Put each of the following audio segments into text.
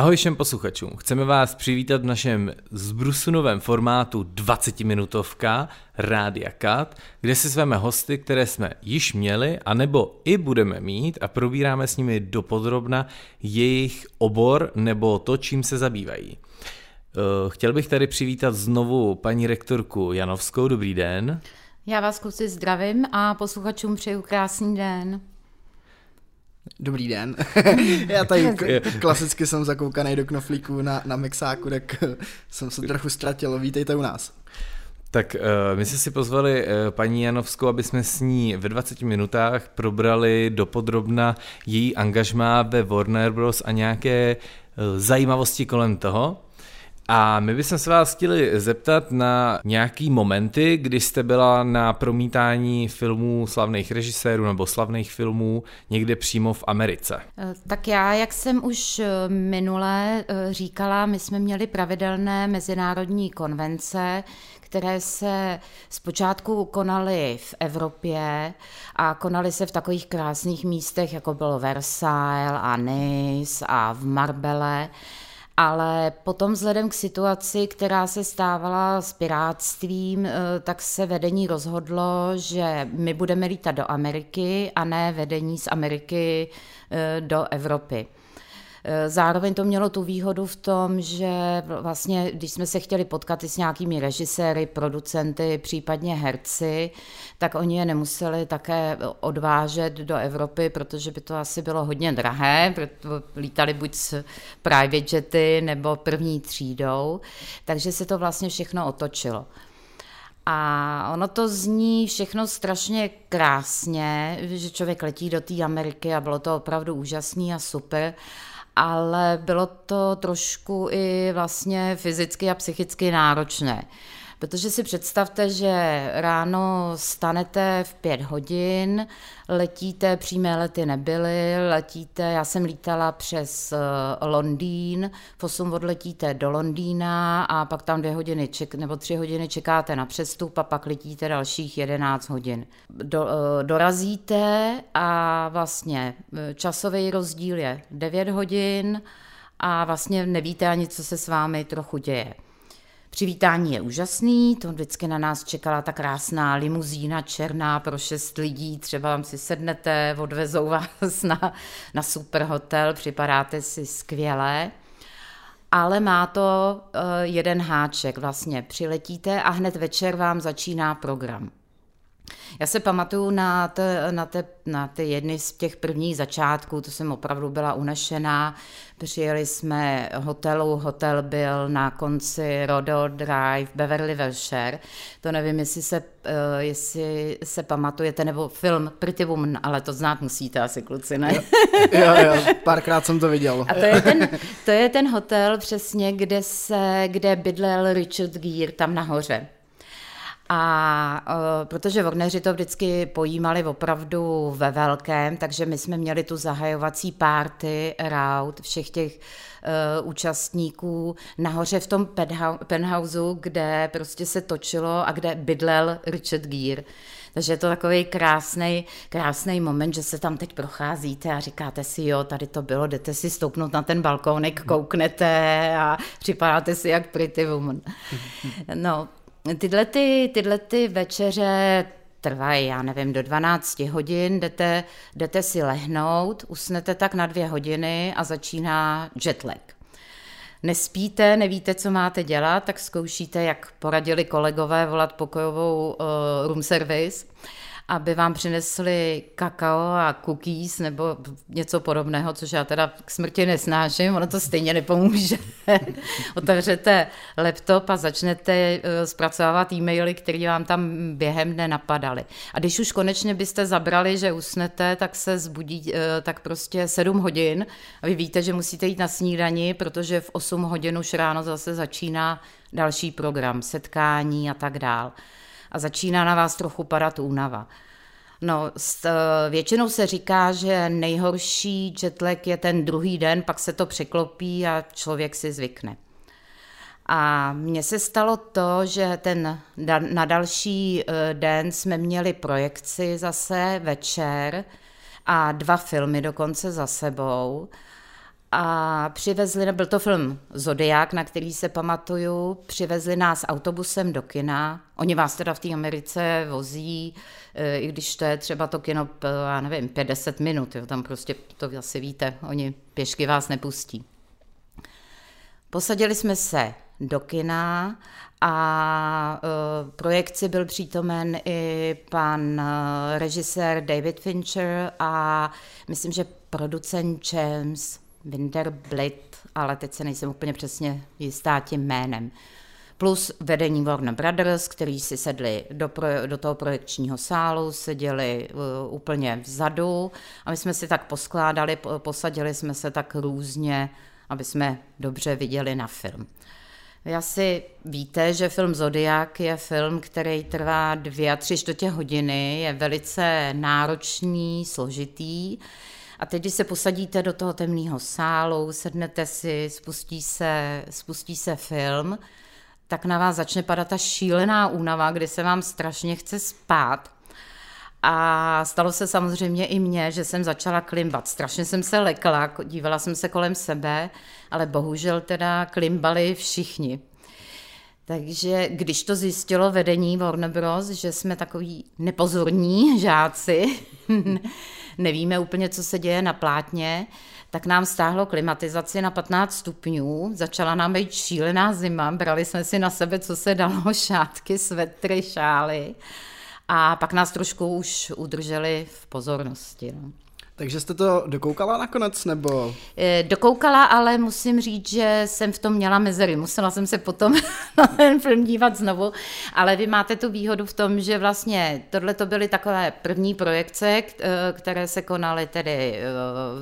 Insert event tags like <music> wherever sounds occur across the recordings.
Ahoj všem posluchačům. Chceme vás přivítat v našem zbrusunovém formátu 20-minutovka Rádia Kat, kde si sveme hosty, které jsme již měli, anebo i budeme mít a probíráme s nimi dopodrobna jejich obor nebo to, čím se zabývají. Eh, chtěl bych tady přivítat znovu paní rektorku Janovskou. Dobrý den. Já vás kluci zdravím a posluchačům přeju krásný den. Dobrý den. <laughs> Já tady klasicky jsem zakoukaný do knoflíků na, na mixáku, tak jsem se trochu ztratil. Vítejte u nás. Tak uh, my jsme si pozvali uh, paní Janovskou, aby jsme s ní ve 20 minutách probrali dopodrobna její angažmá ve Warner Bros. a nějaké uh, zajímavosti kolem toho. A my bychom se vás chtěli zeptat na nějaký momenty, kdy jste byla na promítání filmů slavných režisérů nebo slavných filmů někde přímo v Americe. Eh, tak já, jak jsem už eh, minule eh, říkala, my jsme měli pravidelné mezinárodní konvence, které se zpočátku konaly v Evropě a konaly se v takových krásných místech, jako bylo Versailles a Nice a v Marbelle ale potom vzhledem k situaci, která se stávala s pirátstvím, eh, tak se vedení rozhodlo, že my budeme lítat do Ameriky a ne vedení z Ameriky eh, do Evropy. Eh, zároveň to mělo tu výhodu v tom, že vlastně, když jsme se chtěli potkat i s nějakými režiséry, producenty, případně herci, tak oni je nemuseli také odvážet do Evropy, protože by to asi bylo hodně drahé, lítali buď s private jety nebo první třídou, takže se to vlastně všechno otočilo. A ono to zní všechno strašně krásně, že člověk letí do té Ameriky a bylo to opravdu úžasný a super ale bylo to trošku i vlastně fyzicky a psychicky náročné. Protože si představte, že ráno stanete v pět hodin, letíte, přímé lety nebyly, letíte, já jsem lítala přes eh, Londýn, v 8 odletíte do Londýna a pak tam dvě hodiny ček, nebo tři hodiny čekáte na přestup a pak letíte dalších 11 hodin. Do, eh, dorazíte a vlastně eh, časový rozdíl je 9 hodin a vlastně nevíte ani, co se s vámi trochu děje. Přivítání je úžasný, to vždycky na nás čekala ta krásná limuzína černá pro šest lidí, třeba vám si sednete, odvezou vás na, na super hotel, připadáte si skvěle. Ale má to uh, jeden háček, vlastně přiletíte a hned večer vám začíná program. Já se pamatuju na, te, na, te, na ty jedny z těch prvních začátků, to jsem opravdu byla unešená. Přijeli jsme hotelu, hotel byl na konci Rodo Drive, Beverly Wilshire. To nevím, jestli se, uh, jestli se pamatujete, nebo film Pretty Woman, ale to znát musíte asi, kluci, ne? Jo, jo, párkrát jsem to viděl. A to je ten, to je ten hotel přesně, kde se, kde bydlel Richard Gere, tam nahoře. A uh, protože Warneri to vždycky pojímali opravdu ve velkém, takže my jsme měli tu zahajovací párty, route všech těch uh, účastníků nahoře v tom penthouse, kde prostě se točilo a kde bydlel Richard Gere. Takže je to takový krásný, krásný moment, že se tam teď procházíte a říkáte si, jo, tady to bylo, jdete si stoupnout na ten balkónek, kouknete a připadáte si jak pretty woman. <laughs> No, Tyhle, ty, tyhle ty večeře trvají, já nevím, do 12 hodin, jdete, jdete si lehnout, usnete tak na dvě hodiny a začíná jetlag. Nespíte, nevíte, co máte dělat, tak zkoušíte, jak poradili kolegové, volat pokojovou uh, room service aby vám přinesli kakao a cookies nebo něco podobného, což já teda k smrti nesnáším, ono to stejně nepomůže. <laughs> Otevřete laptop a začnete eh, zpracovávat e-maily, které vám tam během dne napadaly. A když už konečně byste zabrali, že usnete, tak se zbudí eh, tak prostě 7 hodin a vy víte, že musíte jít na snídani, protože v 8 hodin už ráno zase začíná další program, setkání a tak dál a začíná na vás trochu padat únava. No, eh, většinou se říká, že nejhorší jetlag je ten druhý den, pak se to překlopí a člověk si zvykne. A mně se stalo to, že ten na další eh, den jsme měli projekci zase večer a dva filmy dokonce za sebou. A přivezli, byl to film Zodiak, na který se pamatuju, přivezli nás autobusem do kina. Oni vás teda v té Americe vozí, eh, i když to je třeba to kino, já nevím, 50 minut, jo, tam prostě to asi víte, oni pěšky vás nepustí. Posadili jsme se do kina a uh, projekci byl přítomen i pan uh, režisér David Fincher a myslím, že producent James Winterblit, ale teď se nejsem úplně přesně jistá tím jménem. Plus vedení Warner Brothers, který si sedli do, pro, do toho projekčního sálu, seděli uh, úplně vzadu a my jsme si tak poskládali, posadili jsme se tak různě, aby jsme dobře viděli na film. Vy asi víte, že film Zodiak je film, který trvá dvě a tři čtvrtě hodiny, je velice náročný, složitý. A teď, když se posadíte do toho temného sálu, sednete si, spustí se, spustí se film, tak na vás začne padat ta šílená únava, kdy se vám strašně chce spát. A stalo se samozřejmě i mně, že jsem začala klimbat. Strašně jsem se lekla, dívala jsem se kolem sebe, ale bohužel teda klimbali všichni. Takže když to zjistilo vedení Warner Bros., že jsme takový nepozorní žáci, <laughs> nevíme úplně, co se děje na plátně, tak nám stáhlo klimatizaci na 15 stupňů, začala nám být šílená zima, brali jsme si na sebe, co se dalo, <laughs> šátky, svetry, šály a pak nás trošku už udrželi v pozornosti. No. Takže jste to dokoukala nakonec, nebo? Eh, dokoukala, ale musím říct, že jsem v tom měla mezery. Musela jsem se potom <laughs> na ten film dívat znovu, ale vy máte tu výhodu v tom, že vlastně tohle to byly takové první projekce, eh, které se konaly tedy eh,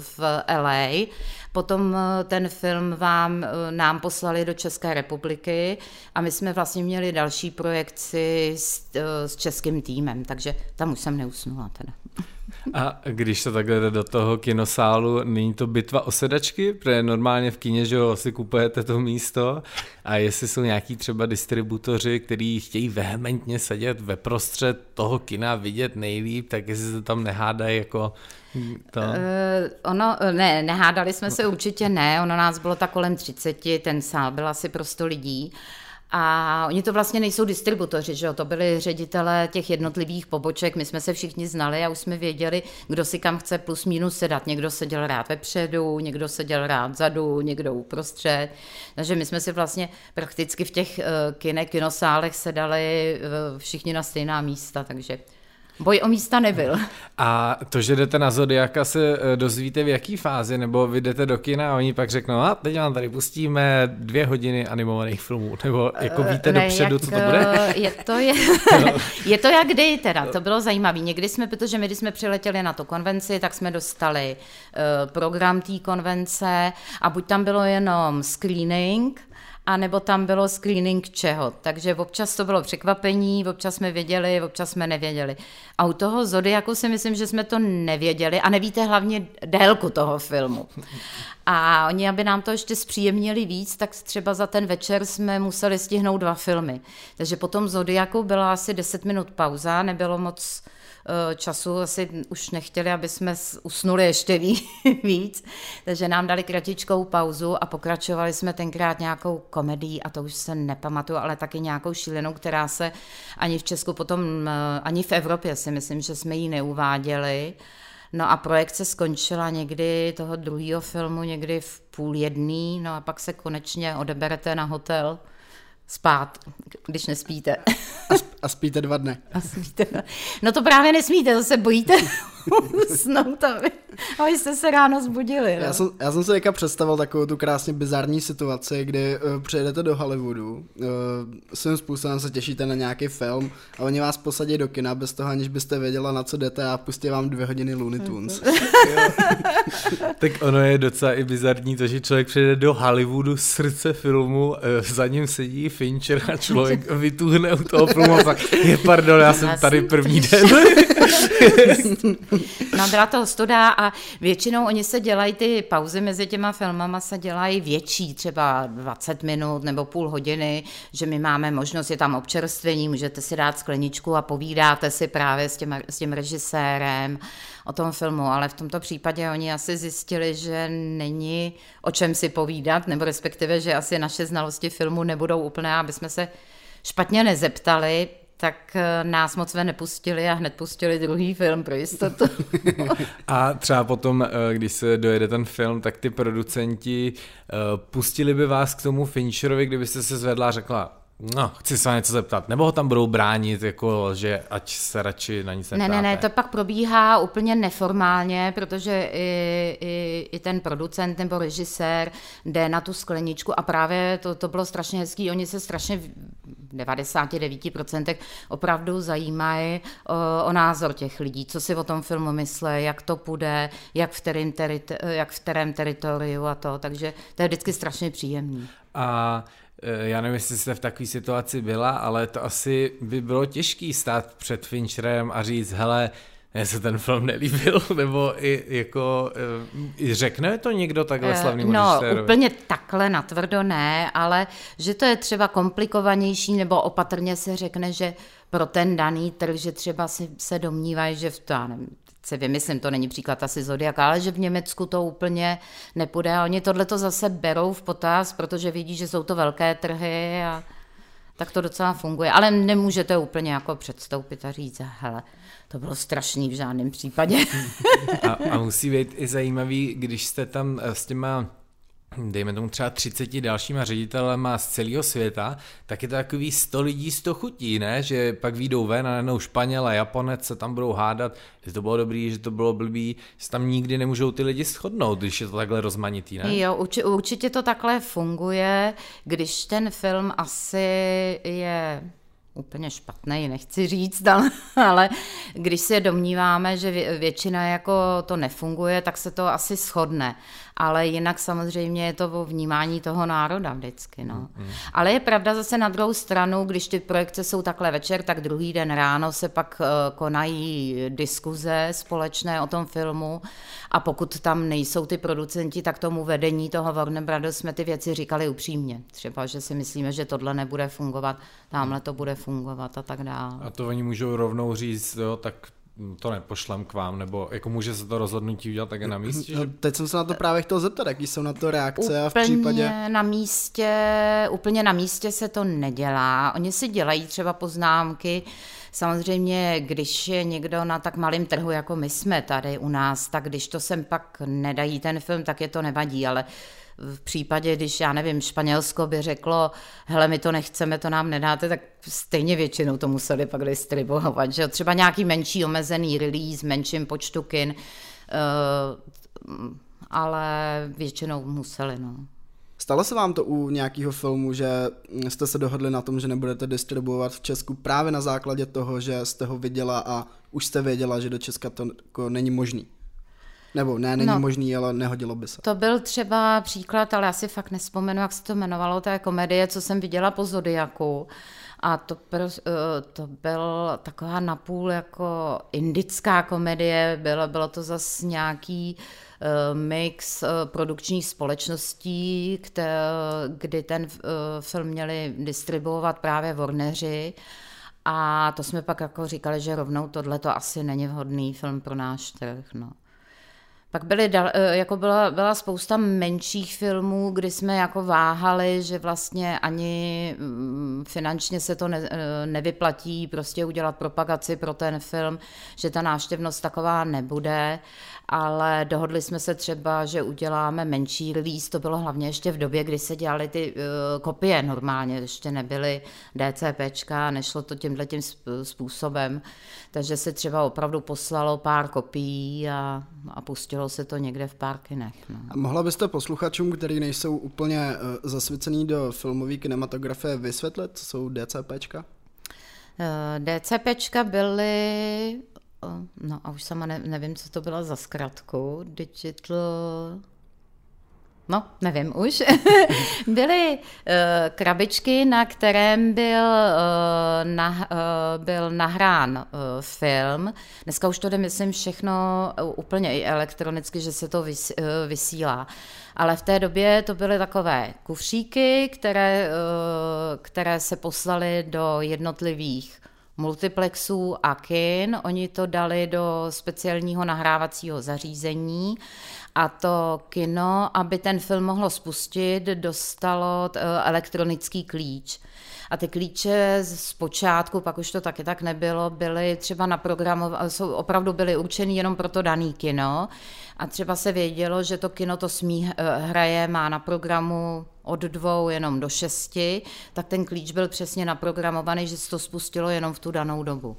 v LA. Potom ten film vám, nám poslali do České republiky a my jsme vlastně měli další projekci s, s českým týmem, takže tam už jsem neusnula teda. <laughs> A když se takhle jde do toho kinosálu, není to bitva o sedačky? Protože normálně v kině, že si kupujete to místo a jestli jsou nějaký třeba distributoři, kteří chtějí vehementně sedět ve prostřed toho kina, vidět nejlíp, tak jestli se tam nehádají jako to? Uh, ono, ne, nehádali jsme se určitě ne, ono nás bylo tak kolem 30, ten sál byl asi prosto lidí. A oni to vlastně nejsou distributoři, že jo? to byli ředitelé těch jednotlivých poboček, my jsme se všichni znali a už jsme věděli, kdo si kam chce plus minus sedat. Někdo seděl rád vepředu, někdo seděl rád vzadu, někdo uprostřed. Takže my jsme si vlastně prakticky v těch uh, kine, kinosálech sedali uh, všichni na stejná místa, takže Boj o místa nebyl. A to, že jdete na Zodiaka, se eh, dozvíte v jaký fázi, nebo vy jdete do kina a oni pak řeknou, a teď vám tady pustíme dvě hodiny animovaných filmů, nebo jako eh, víte ne, dopředu, jak, co to bude? Eh, je to, je, <laughs> je to jak kdy teda, to bylo zajímavé. Někdy jsme, protože my, když jsme přiletěli na tu konvenci, tak jsme dostali uh, program té konvence a buď tam bylo jenom screening, a nebo tam bylo screening čeho. Takže občas to bylo překvapení, občas jsme věděli, občas jsme nevěděli. A u toho Zodiaku si myslím, že jsme to nevěděli a nevíte hlavně délku toho filmu. A oni, aby nám to ještě zpříjemnili víc, tak třeba za ten večer jsme museli stihnout dva filmy. Takže potom Zodiaku byla asi 10 minut pauza, nebylo moc času asi už nechtěli, aby jsme usnuli ještě <laughs> víc, takže nám dali kratičkou pauzu a pokračovali jsme tenkrát nějakou komedii a to už se nepamatuju, ale taky nějakou šílenou, která se ani v Česku potom, eh, ani v Evropě si myslím, že jsme ji neuváděli. No a projekce skončila někdy toho druhého filmu, někdy v půl jedný, no a pak se konečně odeberete na hotel spát, když nespíte. A spíte dva dny. A spíte. No to právě nesmíte, to se bojíte <laughs> usnout, aby, aby jste se ráno zbudili. No. Já, jsem, já jsem si teďka představil takovou tu krásně bizarní situaci, kdy uh, přijedete do Hollywoodu, uh, svým způsobem se těšíte na nějaký film a oni vás posadí do kina bez toho, aniž byste věděla, na co jdete a pustí vám dvě hodiny Looney Tunes. <laughs> tak ono je docela i bizarní to, že člověk přijde do Hollywoodu srdce filmu, uh, za ním sedí Fincher a člověk vytuhne u toho filmu a je pardon, já jsem tady první den. <laughs> No byla to studa a většinou oni se dělají ty pauzy mezi těma filmama se dělají větší, třeba 20 minut nebo půl hodiny, že my máme možnost, je tam občerstvení, můžete si dát skleničku a povídáte si právě s tím, s tím režisérem o tom filmu, ale v tomto případě oni asi zjistili, že není o čem si povídat, nebo respektive, že asi naše znalosti filmu nebudou úplné, aby jsme se špatně nezeptali, tak eh, nás moc ve nepustili a hned pustili druhý film pro jistotu. <laughs> a třeba potom, eh, když se dojede ten film, tak ty producenti eh, pustili by vás k tomu Fincherovi, kdybyste se zvedla a řekla, No, chci se něco zeptat. Nebo ho tam budou bránit, jako, že ať se radši na nic neptáte? Ne, ne, ne, to pak probíhá úplně neformálně, protože i, i, i ten producent nebo režisér jde na tu skleničku a právě to, to bylo strašně hezký. Oni se strašně v 99% opravdu zajímají o, o názor těch lidí, co si o tom filmu myslí, jak to půjde, jak v, kterém terit, jak v kterém teritoriu a to. Takže to je vždycky strašně příjemný. A já nevím, jestli jste v takové situaci byla, ale to asi by bylo těžký stát před Fincherem a říct, hele, mně se ten film nelíbil, <laughs> nebo i jako, eh, i řekne to někdo takhle eh, slavný No, režisérovi? úplně takhle natvrdo ne, ale že to je třeba komplikovanější, nebo opatrně se řekne, že pro ten daný trh, že třeba si, se domnívají, že v, to, nevím, se vymyslím, to není příklad asi Zodiak, ale že v Německu to úplně nepůjde a oni tohle to zase berou v potaz, protože vidí, že jsou to velké trhy a tak to docela funguje. Ale nemůžete úplně jako předstoupit a říct, hele, to bylo strašný v žádném případě. <laughs> a, a musí být i zajímavý, když jste tam s těma dejme tomu třeba 30 dalšíma ředitelema z celého světa, tak je to takový 100 lidí 100 chutí, ne? Že pak výjdou ven a najednou Španěl a Japonec se tam budou hádat, že to bylo dobrý, že to bylo blbý, že tam nikdy nemůžou ty lidi shodnout, když je to takhle rozmanitý, ne? Jo, urči, určitě to takhle funguje, když ten film asi je úplně špatný, nechci říct, <laughs> ale když se domníváme, že většina jako to nefunguje, tak se to asi shodne ale jinak samozřejmě je to o vnímání toho národa vždycky. No. Mm. Ale je pravda zase na druhou stranu, když ty projekce jsou takhle večer, tak druhý den ráno se pak uh, konají diskuze společné o tom filmu a pokud tam nejsou ty producenti, tak tomu vedení toho Warner Brothers jsme ty věci říkali upřímně. Třeba, že si myslíme, že tohle nebude fungovat, tamhle to bude fungovat a tak dále. A to oni můžou rovnou říct, jo, tak to nepošlem k vám, nebo jako může se to rozhodnutí udělat také na místě? Že... No, teď jsem se na to právě chtěl zeptat, jaký jsou na to reakce úplně a v případě... na místě, úplně na místě se to nedělá. Oni si dělají třeba poznámky, Samozřejmě, když je někdo na tak malém trhu, jako my jsme tady u nás, tak když to sem pak nedají ten film, tak je to nevadí, ale v případě, když, já nevím, Španělsko by řeklo, hele, my to nechceme, to nám nedáte, tak stejně většinou to museli pak distribuovat, že třeba nějaký menší omezený release, menším počtu kin, uh, ale většinou museli, no. Stalo se vám to u nějakého filmu, že jste se dohodli na tom, že nebudete distribuovat v Česku právě na základě toho, že jste ho viděla a už jste věděla, že do Česka to jako není možný? Nebo ne, není no, možný, ale nehodilo by se. To byl třeba příklad, ale já si fakt nespomenu, jak se to jmenovalo, té komedie, co jsem viděla po Zodiaku. A to, eh, to byl taková napůl jako indická komedie, bylo, bylo to zase nějaký eh, mix eh, produkčních společností, kdy ten film měli distribuovat právě Warneri. A to jsme pak jako říkali, že rovnou tohle to asi není vhodný film pro náš trh. No. Pak byly, eh, jako byla, byla spousta menších filmů, kdy jsme jako váhali, že vlastně ani mm, finančně se to ne, eh, nevyplatí prostě udělat propagaci pro ten film, že ta návštěvnost taková nebude. Ale dohodli jsme se třeba, že uděláme menší release, to bylo hlavně ještě v době, kdy se dělaly ty uh, kopie. Normálně, ještě nebyly DCPčka, nešlo to tímhle tím způsobem, takže se třeba opravdu poslalo pár kopií a, a pustilo se to někde v pár kinech. No. A mohla byste posluchačům, kteří nejsou úplně uh, zasvěcený do filmové kinematografie, vysvětlit, co jsou DCPčka? Uh, DCPčka byly no a už sama ne, nevím, co to byla za zkratku, Digital... no, nevím už, <laughs> byly uh, krabičky, na kterém byl, uh, na, uh, byl nahrán film. Dneska už to jde, myslím, všechno úplně i elektronicky, že se to vys, vysílá. Ale v té době to byly takové kufříky, které, které se poslaly do jednotlivých multiplexů a kin. Oni to dali do speciálního nahrávacího zařízení a to kino, aby ten film mohlo spustit, dostalo eh, elektronický klíč. A ty klíče z počátku, pak už to taky tak nebylo, byly třeba na programu, jsou opravdu byly určený jenom pro to daný kino. A třeba se vědělo, že to kino to smí eh, hraje, má na programu od dvou jenom do šesti, tak ten klíč byl přesně naprogramovaný, že se to spustilo jenom v tu danou dobu.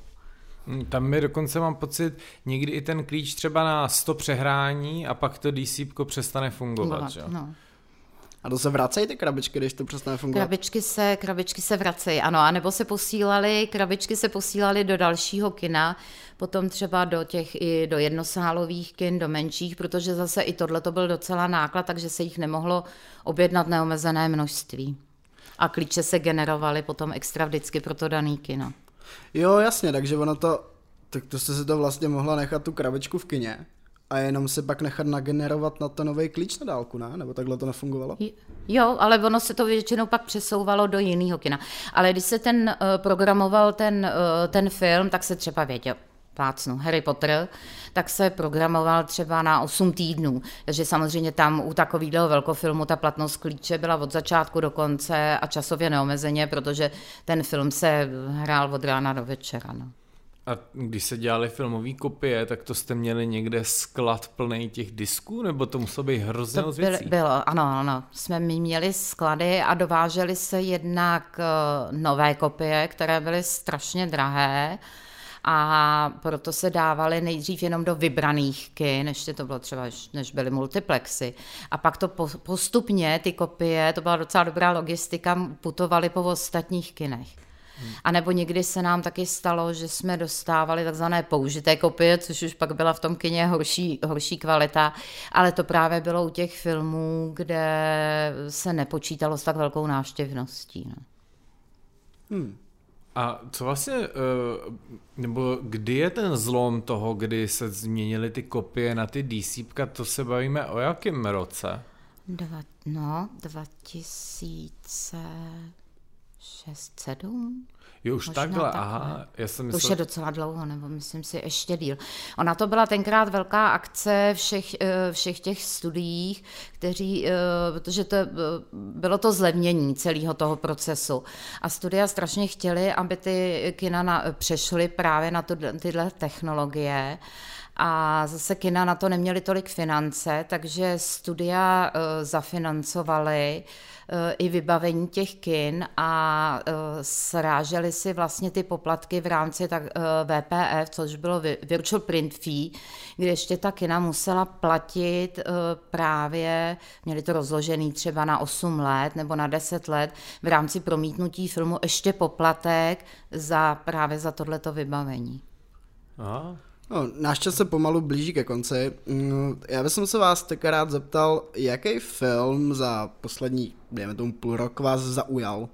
Hm, tam mi dokonce mám pocit, někdy i ten klíč třeba na 100 přehrání a pak to DC přestane fungovat. Že? No. A to se vracejí ty krabičky, když to přestane fungovat? Krabičky se, krabičky se vracejí, ano, anebo se posílali, krabičky se posílaly do dalšího kina, potom třeba do těch i do jednosálových kin, do menších, protože zase i tohle to byl docela náklad, takže se jich nemohlo objednat neomezené množství. A klíče se generovaly potom extra vždycky pro to daný kino. Jo, jasně, takže ono to, tak to jste si to vlastně mohla nechat tu krabičku v kině a jenom si pak nechat nagenerovat na to nový klíč na dálku, ne? Nebo takhle to nefungovalo? Jo, ale ono se to většinou pak přesouvalo do jiného kina. Ale když se ten uh, programoval ten, uh, ten film, tak se třeba věděl, plácnu, Harry Potter, tak se programoval třeba na 8 týdnů. Takže samozřejmě tam u takového velkofilmu ta platnost klíče byla od začátku do konce a časově neomezeně, protože ten film se hrál od rána do večera. No. A když se dělali filmové kopie, tak to jste měli někde sklad plný těch disků, nebo to muselo být hrozně to byl, Bylo, ano, ano. Jsme měli sklady a dováželi se jednak eh, nové kopie, které byly strašně drahé, a proto se dávaly nejdřív jenom do vybraných kin, ještě to bylo třeba, než byly multiplexy. A pak to postupně, ty kopie, to byla docela dobrá logistika, putovaly po ostatních kinech. Hmm. A nebo někdy se nám taky stalo, že jsme dostávali takzvané použité kopie, což už pak byla v tom kině horší, horší kvalita, ale to právě bylo u těch filmů, kde se nepočítalo s tak velkou návštěvností. No. Hmm. A co vlastně, eh, nebo kdy je ten zlom toho, kdy se změnily ty kopie na ty DC, to se bavíme o jakém roce? Dva, no, 2006, 7? Jo, už Možná takhle, takhle, aha. Já jsem myslel... Už je docela dlouho, nebo myslím si ještě díl. Ona to byla tenkrát velká akce všech, eh, všech těch studiích, kteří, eh, protože to, eh, bylo to zlevnění celého toho procesu. A studia strašně chtěli, aby ty kina na, přešly právě na tu, tyhle technologie a zase kina na to neměli tolik finance, takže studia uh, zafinancovaly uh, i vybavení těch kin a uh, sráželi si vlastně ty poplatky v rámci tak, VPF, což bylo Virtual Print Fee, kde ještě ta kina musela platit právě, měli to rozložený třeba na 8 let nebo na 10 let, v rámci promítnutí filmu ještě poplatek za právě za tohleto vybavení. Aha. No, náš čas se pomalu blíží ke konci. Mm, já bych se vás tak rád zeptal, jaký film za poslední, dejme tomu půl rok vás zaujal?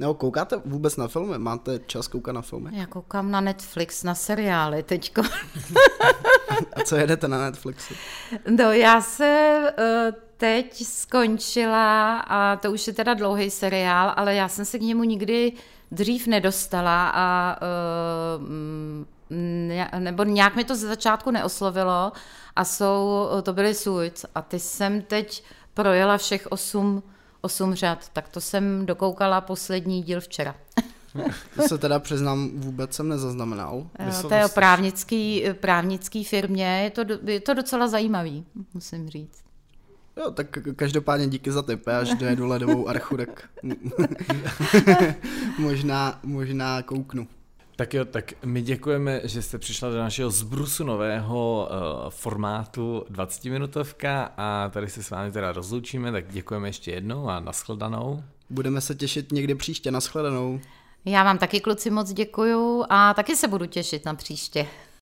Nebo koukáte vůbec na filmy? Máte čas koukat na filmy? Já koukám na Netflix, na seriály teďko. <laughs> A co jedete na Netflixu? No, já se uh, teď skončila, a to už je teda dlouhý seriál, ale já jsem se k němu nikdy dřív nedostala a uh, nebo nějak mi to ze začátku neoslovilo a jsou, to byly Suits a ty jsem teď projela všech osm, osm řad, tak to jsem dokoukala poslední díl včera. To se teda přiznám, vůbec jsem nezaznamenal. To je o právnický, právnický firmě, je to, je to docela zajímavý, musím říct. Jo, tak každopádně díky za tip, až dojedu ledovou archu, tak <laughs> <laughs> možná, možná kouknu. Tak jo, tak my děkujeme, že jste přišla do našeho zbrusu nového uh, formátu 20 minutovka a tady se s vámi teda rozloučíme, tak děkujeme ještě jednou a nashledanou. Budeme se těšit někdy příště, nashledanou. Já vám taky kluci moc děkuju a taky se budu těšit na příště.